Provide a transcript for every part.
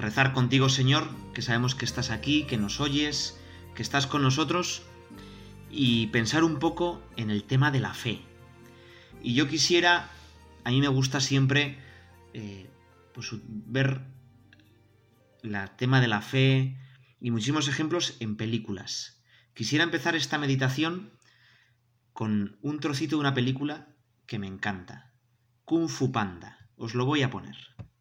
rezar contigo, Señor, que sabemos que estás aquí, que nos oyes, que estás con nosotros, y pensar un poco en el tema de la fe. Y yo quisiera, a mí me gusta siempre eh, pues, ver el tema de la fe y muchísimos ejemplos en películas. Quisiera empezar esta meditación con un trocito de una película que me encanta. Kung Fu Panda. Os lo voy a poner.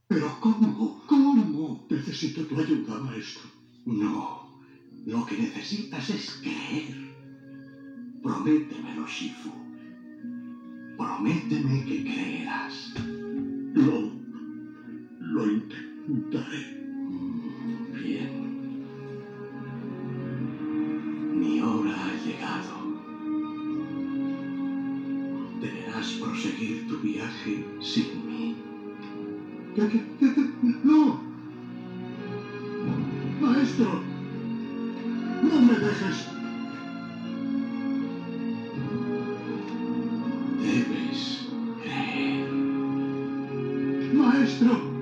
Pero ¿cómo? ¿Cómo? Necesito tu ayuda, maestro. No. Lo que necesitas es creer. Prométemelo, Shifu. Prométeme que creerás. Lo... Lo intentaré. Bien. Mi hora ha llegado. Deberás proseguir tu viaje sin mí. ¡No! Maestro.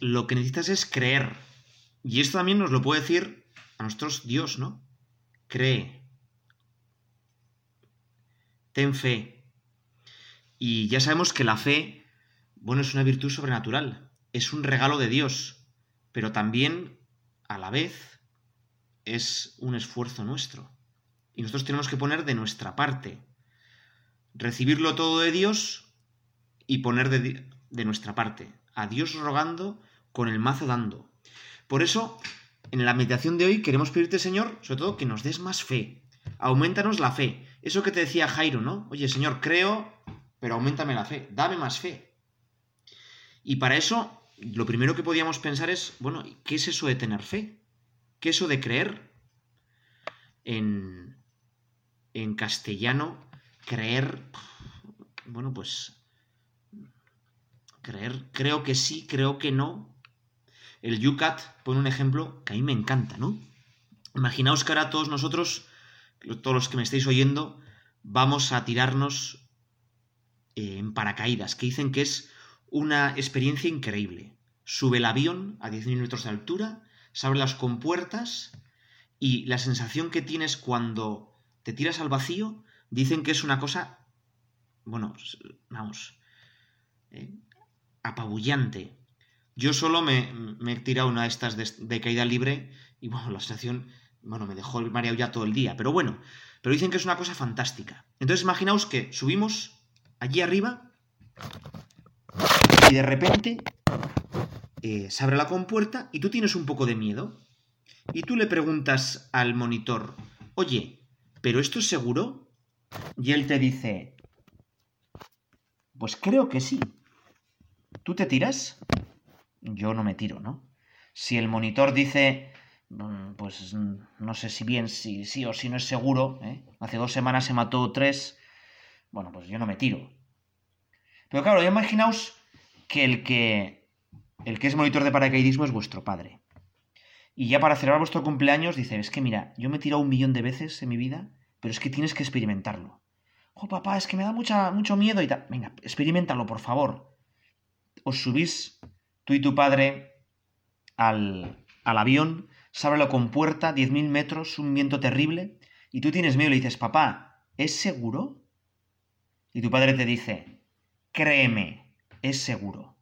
Lo que necesitas es creer. Y esto también nos lo puede decir a nosotros Dios, ¿no? Cree. Ten fe. Y ya sabemos que la fe, bueno, es una virtud sobrenatural. Es un regalo de Dios. Pero también, a la vez, es un esfuerzo nuestro. Y nosotros tenemos que poner de nuestra parte. Recibirlo todo de Dios y poner de nuestra parte a Dios rogando, con el mazo dando. Por eso, en la meditación de hoy queremos pedirte, Señor, sobre todo que nos des más fe. Aumentanos la fe. Eso que te decía Jairo, ¿no? Oye, Señor, creo, pero aumentame la fe. Dame más fe. Y para eso, lo primero que podíamos pensar es, bueno, ¿qué es eso de tener fe? ¿Qué es eso de creer? En, en castellano, creer, bueno, pues creer, creo que sí, creo que no. El Yucat pone un ejemplo que a mí me encanta, ¿no? Imaginaos que ahora todos nosotros, todos los que me estáis oyendo, vamos a tirarnos eh, en paracaídas, que dicen que es una experiencia increíble. Sube el avión a 10.000 metros de altura, se abren las compuertas y la sensación que tienes cuando te tiras al vacío, dicen que es una cosa, bueno, vamos, eh, apabullante. Yo solo me, me, he tirado una de estas de, caída libre y bueno, la sensación, bueno, me dejó mareado ya todo el día, pero bueno, pero dicen que es una cosa fantástica. Entonces imaginaos que subimos allí arriba y de repente eh, se abre la compuerta y tú tienes un poco de miedo y tú le preguntas al monitor, oye, ¿pero esto es seguro? Y él te dice, pues creo que sí. ¿Tú te tiras? Yo no me tiro, ¿no? Si el monitor dice, mm, pues no sé si bien, si sí o si no es seguro, ¿eh? hace dos semanas se mató tres, bueno, pues yo no me tiro. Pero claro, imaginaos que el que, el que es monitor de paracaidismo es vuestro padre. Y ya para celebrar vuestro cumpleaños dice, es que mira, yo me he tirado un millón de veces en mi vida, pero es que tienes que experimentarlo. Oh, papá, es que me da mucho miedo y tal. Venga, experimentalo, por favor os subís tú y tu padre al, al avión, se abre la compuerta, 10.000 metros, un viento terrible, y tú tienes miedo y le dices, papá, ¿es seguro? Y tu padre te dice, créeme, es seguro.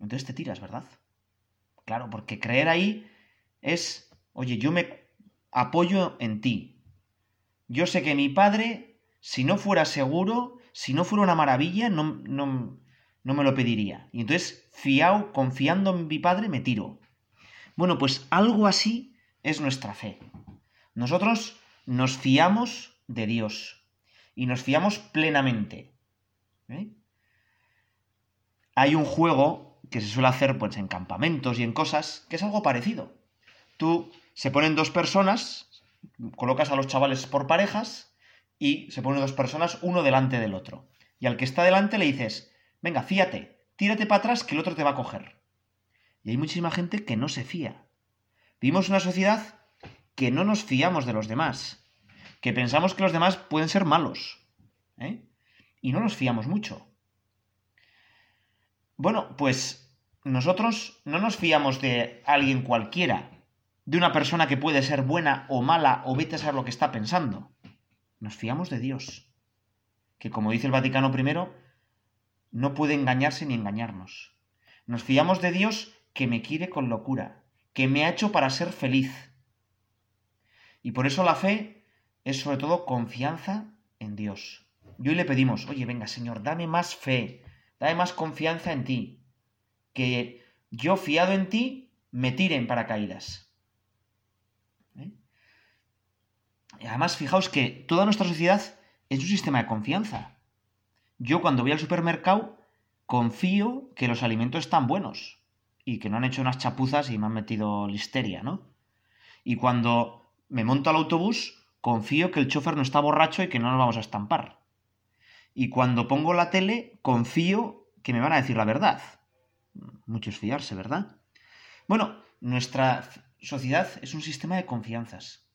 Entonces te tiras, ¿verdad? Claro, porque creer ahí es, oye, yo me, apoyo en ti. Yo sé que mi padre, si no fuera seguro, si no fuera una maravilla, no, no, no me lo pediría. Y entonces, fiado, confiando en mi padre, me tiro. Bueno, pues algo así es nuestra fe. Nosotros nos fiamos de Dios y nos fiamos plenamente. ¿eh? Hay un juego que se suele hacer pues, en campamentos y en cosas que es algo parecido. Tú se ponen dos personas, colocas a los chavales por parejas y se ponen dos personas uno delante del otro. Y al que está delante le dices, venga, fíate, tírate para atrás que el otro te va a coger. Y hay muchísima gente que no se fía. Vivimos una sociedad que no nos fiamos de los demás, que pensamos que los demás pueden ser malos, ¿eh? y no nos fiamos mucho. Bueno, pues nosotros no nos fiamos de alguien cualquiera, de una persona que puede ser buena o mala o vete a saber lo que está pensando. Nos fiamos de Dios, que como dice el Vaticano I, no puede engañarse ni engañarnos. Nos fiamos de Dios que me quiere con locura, que me ha hecho para ser feliz. Y por eso la fe es sobre todo confianza en Dios. Y hoy le pedimos, oye, venga Señor, dame más fe, dame más confianza en ti, que yo fiado en ti me tire en paracaídas. ¿Eh? Y además, fijaos que toda nuestra sociedad es un sistema de confianza. Yo cuando voy al supermercado confío que los alimentos están buenos y que no han hecho unas chapuzas y me han metido listeria, ¿no? Y cuando me monto al autobús, confío que el chofer no está borracho y que no nos vamos a estampar. Y cuando pongo la tele, confío que me van a decir la verdad. Mucho es fiarse, ¿verdad? Bueno, nuestra sociedad es un sistema de confianzas.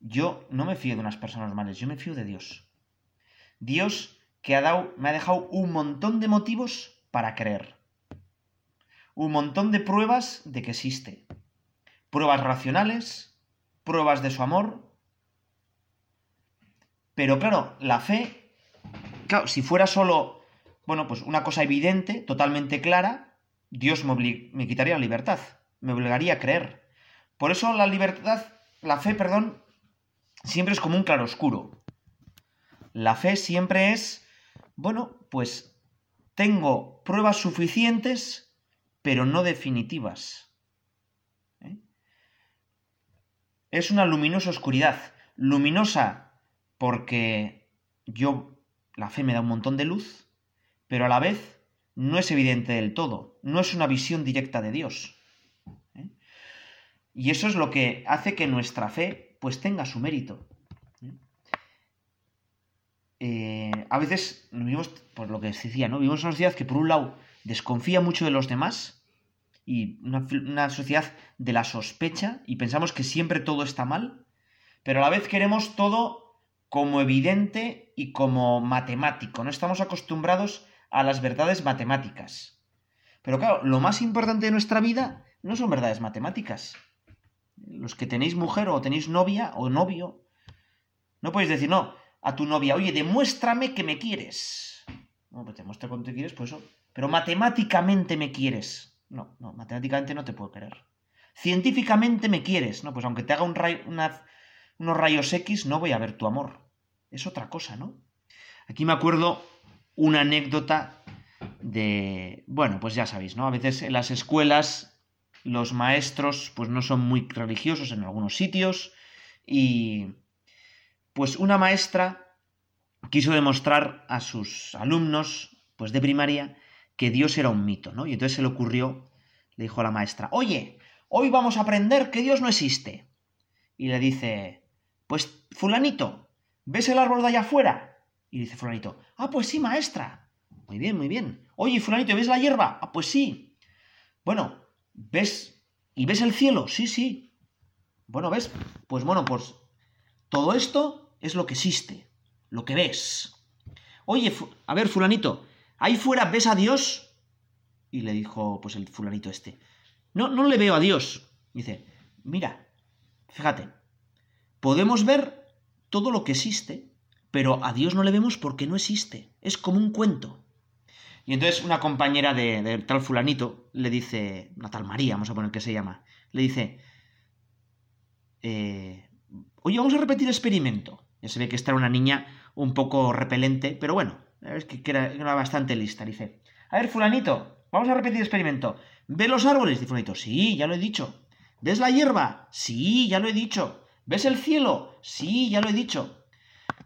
Yo no me fío de unas personas normales, yo me fío de Dios. Dios que me ha dejado un montón de motivos para creer. Un montón de pruebas de que existe. Pruebas racionales, pruebas de su amor. Pero claro, la fe, claro, si fuera solo, bueno, pues una cosa evidente, totalmente clara, Dios me, me quitaría la libertad, me obligaría a creer. Por eso la libertad, la fe, perdón, siempre es como un claroscuro. La fe siempre es, bueno, pues tengo pruebas suficientes, pero no definitivas. ¿eh? Es una luminosa oscuridad. Luminosa porque yo, la fe me da un montón de luz, pero a la vez no es evidente del todo, no es una visión directa de Dios. ¿eh? Y eso es lo que hace que nuestra fe pues tenga su mérito. Eh, a veces vivimos, por lo que decía, ¿no? Vivimos una sociedad que por un lado desconfía mucho de los demás y una, sociedad de la sospecha y pensamos que siempre todo está mal, pero a la vez queremos todo como evidente y como matemático. No estamos acostumbrados a las verdades matemáticas. Pero claro, lo más importante de nuestra vida no son verdades matemáticas. Los que tenéis mujer o tenéis novia o novio, no podéis decir, no, a tu novia, oye, demuéstrame que me quieres. No, pues te muestra cuánto te quieres, pues eso. Pero matemáticamente me quieres. No, no, matemáticamente no te puedo querer. Científicamente me quieres. No, pues aunque te haga un unos rayos X, no voy a ver tu amor. Es otra cosa, ¿no? Aquí me acuerdo una anécdota de... Bueno, pues ya sabéis, ¿no? A veces en las escuelas los maestros pues no son muy religiosos en algunos sitios y pues una maestra quiso demostrar a sus alumnos, pues de primaria, que Dios era un mito, ¿no? Y entonces se le ocurrió, le dijo a la maestra, oye, hoy vamos a aprender que Dios no existe. Y le dice, pues fulanito, ¿ves el árbol de allá afuera? Y dice fulanito, ah, pues sí, maestra. Muy bien, muy bien. Oye, fulanito, ¿ves la hierba? Ah, pues sí. Bueno, ¿ves? ¿Y ves el cielo? Sí, sí. Bueno, ¿ves? Pues bueno, pues todo esto es lo que existe, lo que ves. Oye, a ver, fulanito, ahí fuera ves a Dios. Y le dijo, pues el fulanito este, no, no le veo a Dios. Dice, mira, fíjate, podemos ver todo lo que existe, pero a Dios no le vemos porque no existe. Es como un cuento. Y entonces una compañera de, tal fulanito le dice, una tal María, vamos a poner que se llama, le dice, eh, oye, vamos a repetir el experimento. Ya se ve que esta era una niña un poco repelente, pero bueno, es que era, era bastante lista. Dice, a ver, fulanito, vamos a repetir el experimento. ¿Ves los árboles? Dice fulanito, sí, ya lo he dicho. ¿Ves la hierba? Sí, ya lo he dicho. ¿Ves el cielo? Sí, ya lo he dicho.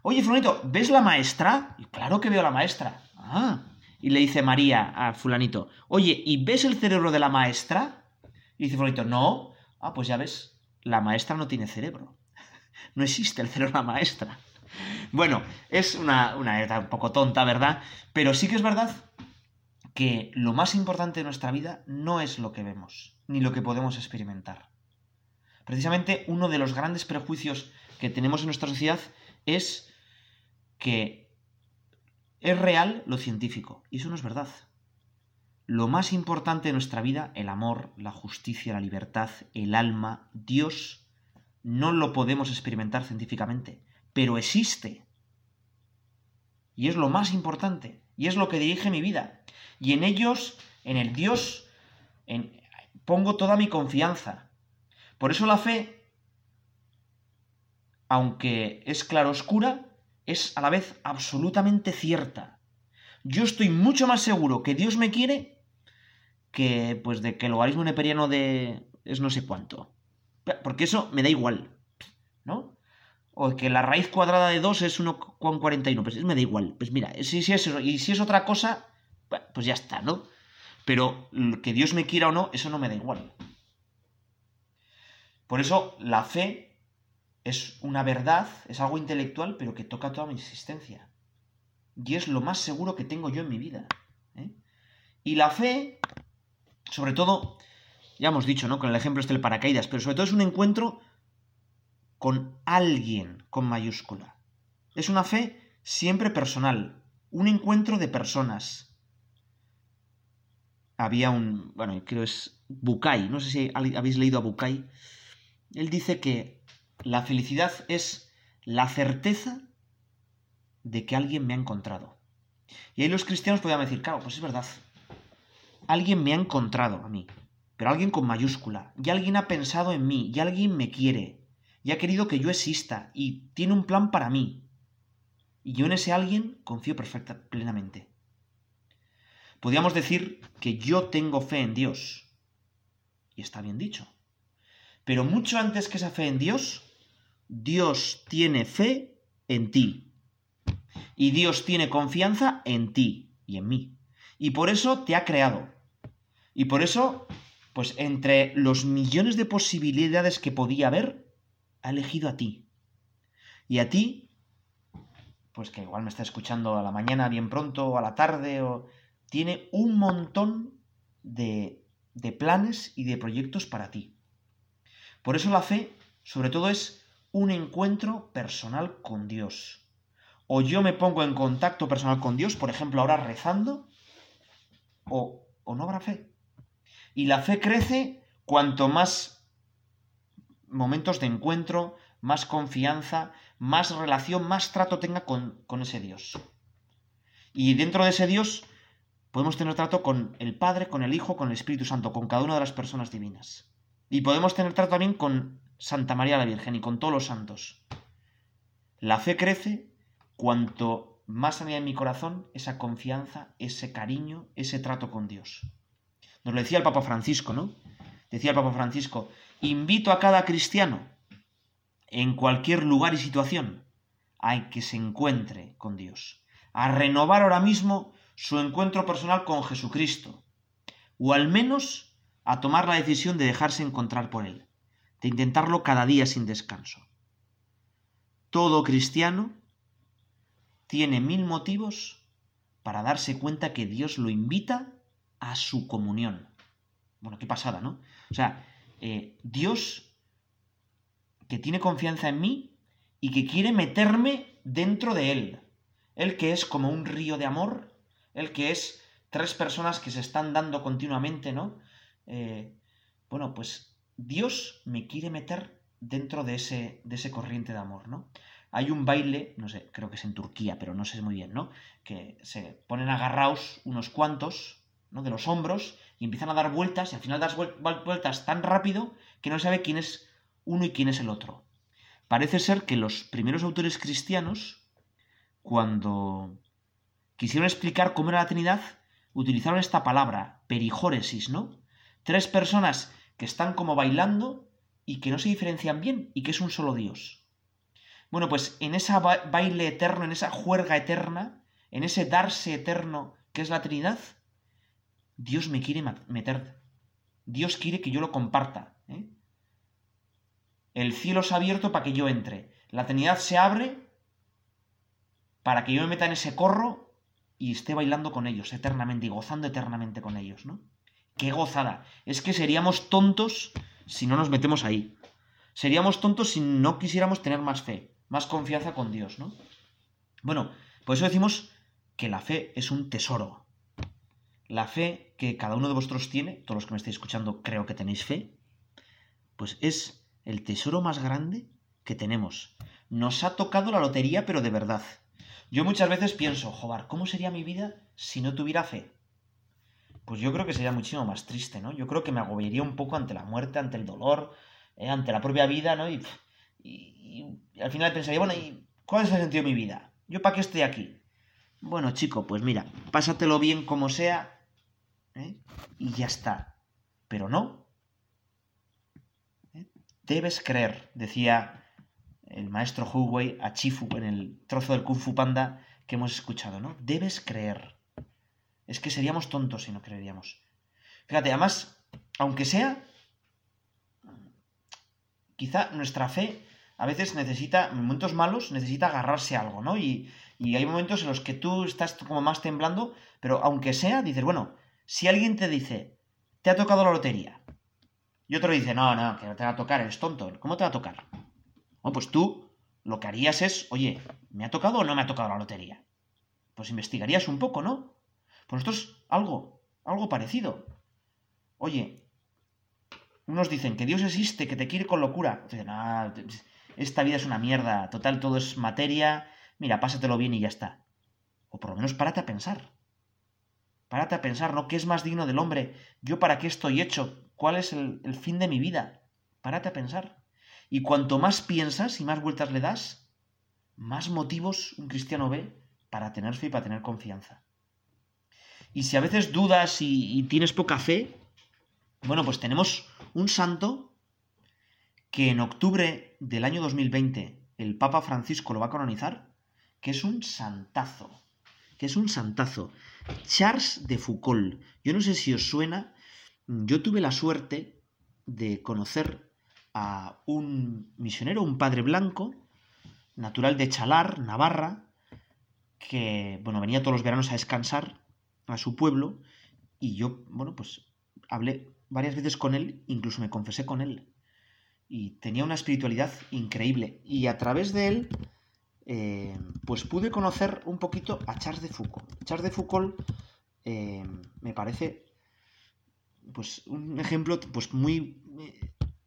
Oye, fulanito, ¿ves la maestra? Y claro que veo a la maestra. Ah. Y le dice María a fulanito, oye, ¿y ves el cerebro de la maestra? Y dice fulanito, no. Ah, pues ya ves, la maestra no tiene cerebro. No existe el cerebro de la maestra. Bueno, es una, una un poco tonta, ¿verdad? Pero sí que es verdad que lo más importante de nuestra vida no es lo que vemos, ni lo que podemos experimentar. Precisamente uno de los grandes prejuicios que tenemos en nuestra sociedad es que es real lo científico, y eso no es verdad. Lo más importante de nuestra vida, el amor, la justicia, la libertad, el alma, Dios, no lo podemos experimentar científicamente, pero existe. Y es lo más importante, y es lo que dirige mi vida. Y en ellos, en el Dios, en, pongo toda mi confianza. Por eso la fe, aunque es claroscura, es a la vez absolutamente cierta. Yo estoy mucho más seguro que Dios me quiere que pues de que el logaritmo neperiano de es no sé cuánto. Porque eso me da igual, ¿no? O que la raíz cuadrada de 2 es 1,41, pues eso me da igual. Pues mira, si, es, y si es otra cosa, pues ya está, ¿no? Pero que Dios me quiera o no, eso no me da igual. Por eso la fe es una verdad, es algo intelectual, pero que toca toda mi existencia. Y es lo más seguro que tengo yo en mi vida. ¿eh? Y la fe, sobre todo, ya hemos dicho, ¿no? Con el ejemplo este del paracaídas, pero sobre todo es un encuentro con alguien con mayúscula. Es una fe siempre personal, un encuentro de personas. Había un, bueno, creo es Bucay, no sé si habéis leído a Bucay. Él dice que la felicidad es la certeza de que alguien me ha encontrado. Y ahí los cristianos podían decir, claro, pues es verdad. Alguien me ha encontrado a mí, pero alguien con mayúscula. Y alguien ha pensado en mí, y alguien me quiere, y ha querido que yo exista, y tiene un plan para mí. Y yo en ese alguien confío perfecta, plenamente. Podríamos decir que yo tengo fe en Dios. Y está bien dicho. Pero mucho antes que esa fe en Dios, Dios tiene fe en ti. Y Dios tiene confianza en ti y en mí. Y por eso te ha creado. Y por eso, pues entre los millones de posibilidades que podía haber, ha elegido a ti. Y a ti, pues que igual me está escuchando a la mañana bien pronto o a la tarde, o tiene un montón de, de planes y de proyectos para ti. Por eso la fe, sobre todo, es un encuentro personal con Dios. O yo me pongo en contacto personal con Dios, por ejemplo, ahora rezando, o, o no habrá fe. Y la fe crece cuanto más momentos de encuentro, más confianza, más relación, más trato tenga con, con ese Dios. Y dentro de ese Dios podemos tener trato con el Padre, con el Hijo, con el Espíritu Santo, con cada una de las personas divinas. Y podemos tener trato también con Santa María la Virgen y con todos los santos. La fe crece cuanto más había en mi corazón esa confianza, ese cariño, ese trato con Dios. Nos lo decía el Papa Francisco, ¿no? Decía el Papa Francisco, invito a cada cristiano, en cualquier lugar y situación, a que se encuentre con Dios, a renovar ahora mismo su encuentro personal con Jesucristo, o al menos a tomar la decisión de dejarse encontrar por Él, de intentarlo cada día sin descanso. Todo cristiano tiene mil motivos para darse cuenta que Dios lo invita a su comunión. Bueno, qué pasada, ¿no? O sea, eh, Dios que tiene confianza en mí y que quiere meterme dentro de Él. Él que es como un río de amor, Él que es tres personas que se están dando continuamente, ¿no? Eh, bueno, pues Dios me quiere meter dentro de ese, de ese corriente de amor, ¿no? Hay un baile, no sé, creo que es en Turquía, pero no sé muy bien, ¿no? Que se ponen agarrados unos cuantos, de los hombros y empiezan a dar vueltas y al final das vueltas tan rápido que no sabe quién es uno y quién es el otro. Parece ser que los primeros autores cristianos, cuando quisieron explicar cómo era la Trinidad, utilizaron esta palabra, perijóresis, ¿no? Tres personas que están como bailando y que no se diferencian bien y que es un solo Dios. Bueno, pues en ese baile eterno, en esa juerga eterna, en ese darse eterno que es la Trinidad, Dios me quiere meter. Dios quiere que yo lo comparta. ¿eh? El cielo se ha abierto para que yo entre. La Trinidad se abre para que yo me meta en ese corro y esté bailando con ellos eternamente y gozando eternamente con ellos, ¿no? ¡Qué gozada! Es que seríamos tontos si no nos metemos ahí. Seríamos tontos si no quisiéramos tener más fe, más confianza con Dios, ¿no? Bueno, por eso decimos que la fe es un tesoro. La fe que cada uno de vosotros tiene, todos los que me estáis escuchando creo que tenéis fe, pues es el tesoro más grande que tenemos. Nos ha tocado la lotería, pero de verdad. Yo muchas veces pienso, joder, ¿cómo sería mi vida si no tuviera fe? Pues yo creo que sería muchísimo más triste, ¿no? Yo creo que me agobiaría un poco ante la muerte, ante el dolor, eh, ante la propia vida, ¿no? Y, al final pensaría, bueno, ¿y cuál es el sentido de mi vida? ¿Yo para qué estoy aquí? Bueno, chico, pues mira, pásatelo bien como sea, ¿eh? y ya está. Pero no, Debes creer, decía el maestro Huwei a Chifu en el trozo del Kung Fu Panda que hemos escuchado, ¿no? Debes creer. Es que seríamos tontos si no creeríamos. Fíjate, además, aunque sea, quizá nuestra fe a veces necesita, en momentos malos, necesita agarrarse a algo, ¿no? Y, y hay momentos en los que tú estás como más temblando, pero aunque sea, dices, bueno, si alguien te dice, te ha tocado la lotería, y otro dice, no, no, que no te va a tocar, eres tonto. ¿Cómo te va a tocar? Bueno, pues tú lo que harías es, oye, ¿me ha tocado o no me ha tocado la lotería? Pues investigarías un poco, ¿no? Pues nosotros algo, algo parecido. Oye, unos dicen que Dios existe, que te quiere con locura. Dicen, ah, esta vida es una mierda, total, todo es materia, mira, pásatelo bien y ya está. O por lo menos párate a pensar. Párate a pensar, ¿no? ¿Qué es más digno del hombre? ¿Yo para qué estoy hecho? ¿Cuál es el, fin de mi vida? Párate a pensar. Y cuanto más piensas y más vueltas le das, más motivos un cristiano ve para tener fe y para tener confianza. Y si a veces dudas y, y tienes poca fe, bueno, pues tenemos un santo que en octubre del año 2020 el Papa Francisco lo va a canonizar, que es un santazo, que es un santazo. Charles de Foucault. Yo no sé si os suena, yo tuve la suerte de conocer a un misionero, un padre blanco, natural de Chalar, Navarra, que, bueno, venía todos los veranos a descansar a su pueblo y yo, bueno, pues hablé varias veces con él, incluso me confesé con él. Y tenía una espiritualidad increíble. Y a través de él, eh, pues pude conocer un poquito a Charles de Foucault. Charles de Foucault eh, me parece pues un ejemplo pues muy,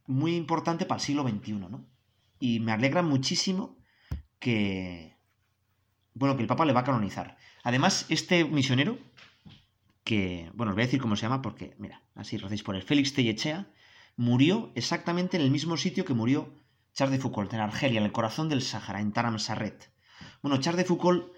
muy importante para el siglo XXI, ¿no? Y me alegra muchísimo que, bueno, que el Papa le va a canonizar. Además, este misionero, que, bueno, os voy a decir cómo se llama porque, mira, así lo por el Félix Tellechea, murió exactamente en el mismo sitio que murió Charles de Foucault, en Argelia, en el corazón del Sáhara, en Taram Sarret. Bueno, Charles de Foucault,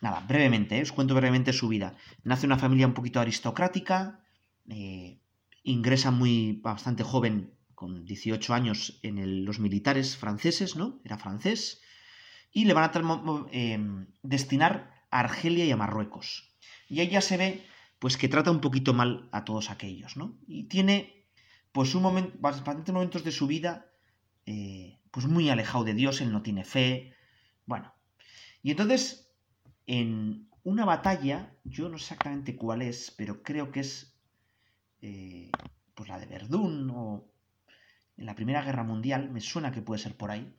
nada, brevemente, ¿eh? os cuento brevemente su vida. Nace una familia un poquito aristocrática, eh, ingresa muy bastante joven, con 18 años, en los militares franceses, ¿no? Era francés, y le van a em, destinar a Argelia y a Marruecos. Y ahí ya se ve, pues, que trata un poquito mal a todos aquellos, ¿no? Y tiene, pues, un momento, bastantes momentos de su vida, eh, pues, muy alejado de Dios, él no tiene fe, bueno. Y entonces, en una batalla, yo no sé exactamente cuál es, pero creo que es eh, pues la de Verdún o en la Primera Guerra Mundial, me suena que puede ser por ahí.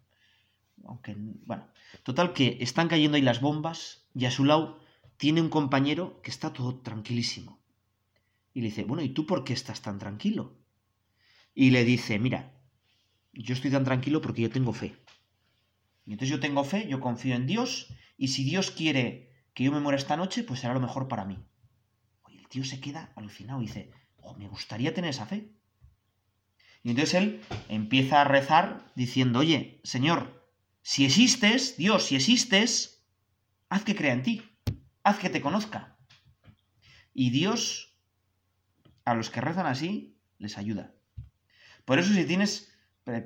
Aunque, bueno, total que están cayendo ahí las bombas y a su lado tiene un compañero que está todo tranquilísimo. Y le dice, bueno, ¿y tú por qué estás tan tranquilo? Y le dice, mira, yo estoy tan tranquilo porque yo tengo fe. Y entonces yo tengo fe, yo confío en Dios, y si Dios quiere que yo me muera esta noche, pues será lo mejor para mí. Oye, el tío se queda alucinado y dice, me gustaría tener esa fe. Y entonces él empieza a rezar diciendo, oye, Señor, si existes, Dios, si existes, haz que crea en ti, haz que te conozca. Y Dios, a los que rezan así, les ayuda. Por eso si tienes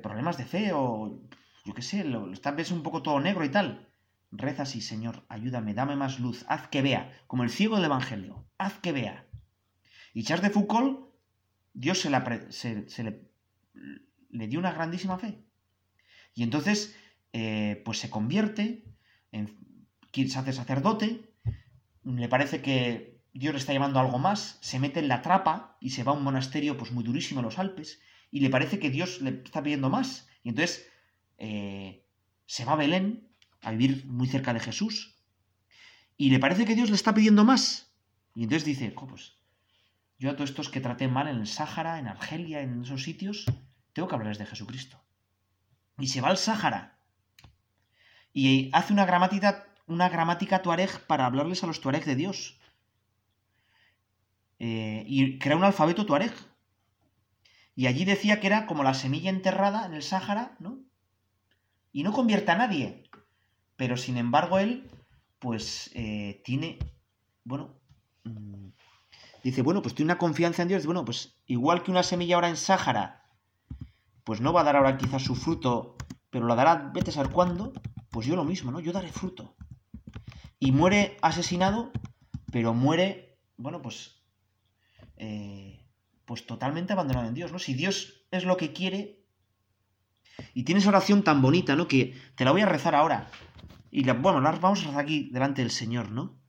problemas de fe o, yo qué sé, lo, estás ves un poco todo negro y tal, reza así, Señor, ayúdame, dame más luz, haz que vea, como el ciego del Evangelio, haz que vea. Y Charles de Foucault, Dios se, le, dio una grandísima fe. Y entonces, eh, pues se convierte, en, se hace sacerdote, le parece que Dios le está llamando algo más, se mete en la trapa y se va a un monasterio pues muy durísimo en los Alpes, y le parece que Dios le está pidiendo más. Y entonces eh, se va a Belén a vivir muy cerca de Jesús, y le parece que Dios le está pidiendo más. Y entonces dice, pues yo a todos estos que traté mal en el Sáhara, en Argelia, en esos sitios, tengo que hablarles de Jesucristo. Y se va al Sáhara y hace una gramática, una gramática tuareg para hablarles a los tuareg de Dios. Eh, y crea un alfabeto tuareg. Y allí decía que era como la semilla enterrada en el Sáhara, ¿no? Y no convierte a nadie. Pero sin embargo él, pues, eh, tiene, bueno, mm, dice, bueno, pues tiene una confianza en Dios. Bueno, pues igual que una semilla ahora en Sáhara, pues no va a dar ahora quizás su fruto, pero la dará, vete a saber cuándo, pues yo lo mismo, ¿no? Yo daré fruto. Y muere asesinado, pero muere, bueno, pues, eh, pues totalmente abandonado en Dios, ¿no? Si Dios es lo que quiere, y tienes oración tan bonita, ¿no? Que te la voy a rezar ahora. Y la, bueno, la vamos a rezar aquí delante del Señor, ¿no?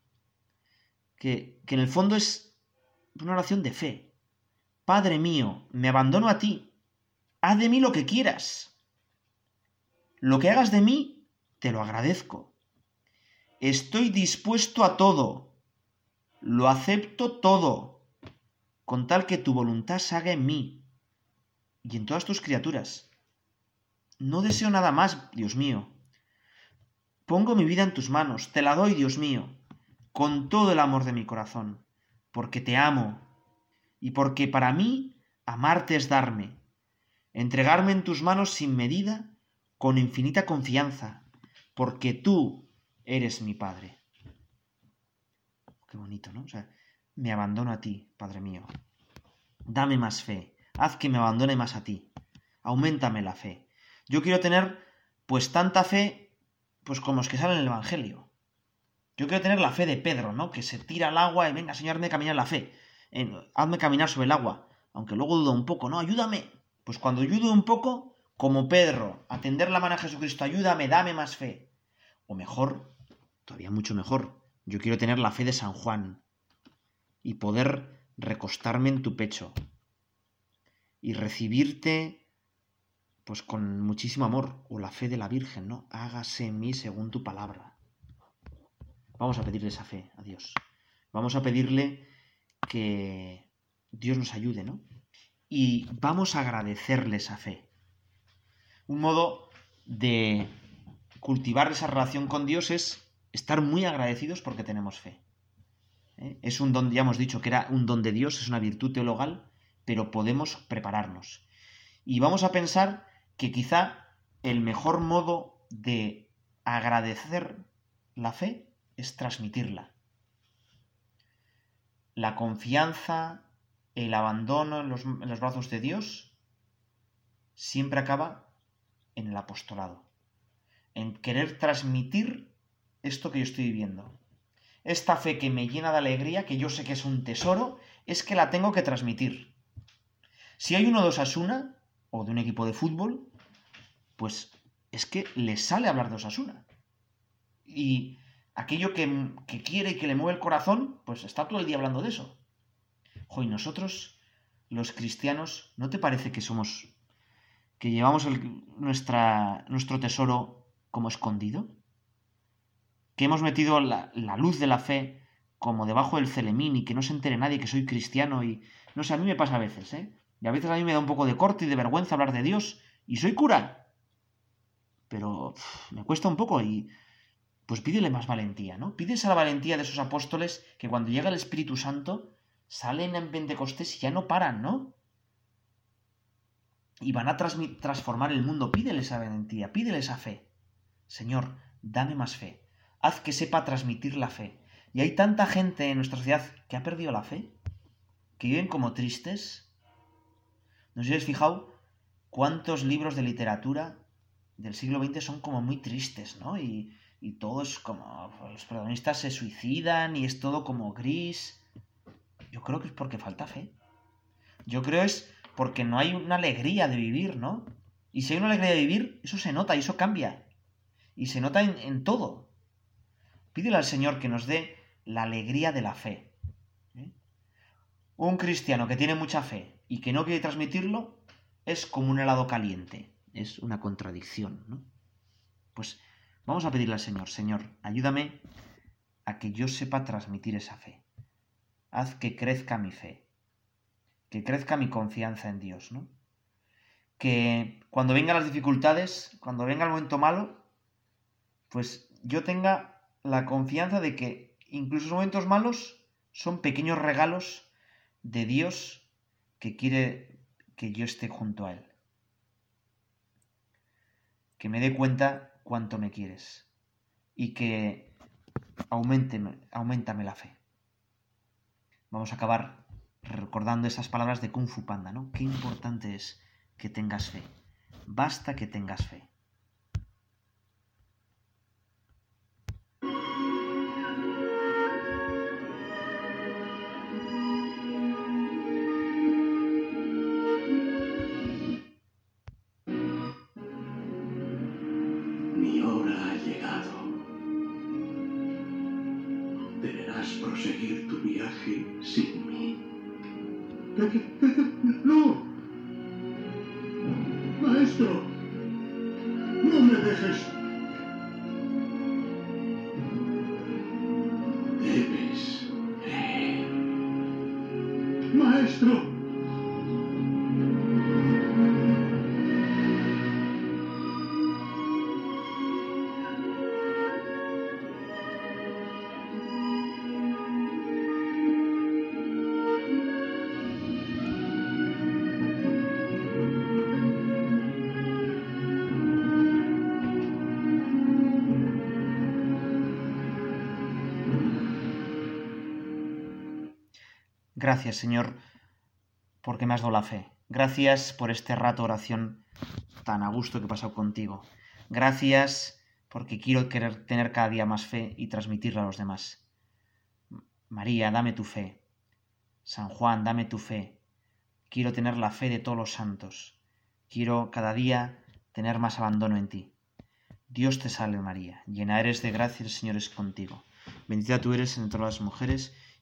Que, que en el fondo es una oración de fe. Padre mío, me abandono a ti. Haz de mí lo que quieras. Lo que hagas de mí, te lo agradezco. Estoy dispuesto a todo. Lo acepto todo. Con tal que tu voluntad se haga en mí y en todas tus criaturas. No deseo nada más, Dios mío. Pongo mi vida en tus manos, te la doy, Dios mío, con todo el amor de mi corazón porque te amo y porque para mí amarte es darme, entregarme en tus manos sin medida, con infinita confianza, porque tú eres mi Padre. Qué bonito, ¿no? O sea, me abandono a ti, Padre mío. Dame más fe, haz que me abandone más a ti, aumentame la fe. Yo quiero tener, pues, tanta fe, pues, como los que salen en el Evangelio. Yo quiero tener la fe de Pedro, ¿no? Que se tira al agua y venga, Señor, hazme caminar la fe. hazme caminar sobre el agua. Aunque luego dudo un poco, ¿no? Ayúdame. Pues cuando ayudo un poco, como Pedro, atender la mano a Jesucristo, ayúdame, dame más fe. O mejor, todavía mucho mejor, yo quiero tener la fe de San Juan y poder recostarme en tu pecho y recibirte pues con muchísimo amor o la fe de la Virgen, ¿no? Hágase en mí según tu palabra. Vamos a pedirle esa fe a Dios. Vamos a pedirle que Dios nos ayude, ¿no? Y vamos a agradecerle esa fe. Un modo de cultivar esa relación con Dios es estar muy agradecidos porque tenemos fe. ¿Eh? Es un don, ya hemos dicho que era un don de Dios, es una virtud teologal, pero podemos prepararnos. Y vamos a pensar que quizá el mejor modo de agradecer la fe es transmitirla. La confianza, el abandono en los, brazos de Dios, siempre acaba en el apostolado, en querer transmitir esto que yo estoy viviendo. Esta fe que me llena de alegría, que yo sé que es un tesoro, es que la tengo que transmitir. Si hay uno de Osasuna, o de un equipo de fútbol, pues es que le sale hablar de Osasuna. Y aquello que, quiere y que le mueve el corazón, pues está todo el día hablando de eso. Hoy nosotros, los cristianos, ¿no te parece que somos, que llevamos nuestro tesoro como escondido? Que hemos metido la, luz de la fe como debajo del celemín y que no se entere nadie que soy cristiano y... No sé, a mí me pasa a veces, ¿eh? Y a veces a mí me da un poco de corte y de vergüenza hablar de Dios y soy cura. Pero me cuesta un poco y pues pídele más valentía, ¿no? Pides a la valentía de esos apóstoles que cuando llega el Espíritu Santo salen en Pentecostés y ya no paran, ¿no? y van a transformar el mundo. Pídele esa valentía, pídele esa fe. Señor, dame más fe. Haz que sepa transmitir la fe. Y hay tanta gente en nuestra sociedad que ha perdido la fe, que viven como tristes. ¿No os habéis fijado cuántos libros de literatura del siglo XX son como muy tristes, ¿no? Y, y todo es como... Los protagonistas se suicidan y es todo como gris. Yo creo que es porque falta fe. Yo creo es porque no hay una alegría de vivir, ¿no? Y si hay una alegría de vivir, eso se nota y eso cambia. Y se nota en, todo. Pídele al Señor que nos dé la alegría de la fe. ¿eh? Un cristiano que tiene mucha fe y que no quiere transmitirlo es como un helado caliente. Es una contradicción, ¿no? Pues vamos a pedirle al Señor, Señor, ayúdame a que yo sepa transmitir esa fe. Haz que crezca mi fe que crezca mi confianza en Dios, ¿no? Que cuando vengan las dificultades, cuando venga el momento malo, pues yo tenga la confianza de que incluso los momentos malos son pequeños regalos de Dios que quiere que yo esté junto a Él. Que me dé cuenta cuánto me quieres y que aumente, aumentame la fe. Vamos a acabar recordando esas palabras de Kung Fu Panda, ¿no? Qué importante es que tengas fe. Basta que tengas fe. ¡No! Gracias, Señor, porque me has dado la fe. Gracias por este rato de oración tan a gusto que he pasado contigo. Gracias porque quiero querer tener cada día más fe y transmitirla a los demás. María, dame tu fe. San Juan, dame tu fe. Quiero tener la fe de todos los santos. Quiero cada día tener más abandono en ti. Dios te salve María, llena eres de gracia, el Señor es contigo. Bendita tú eres entre todas las mujeres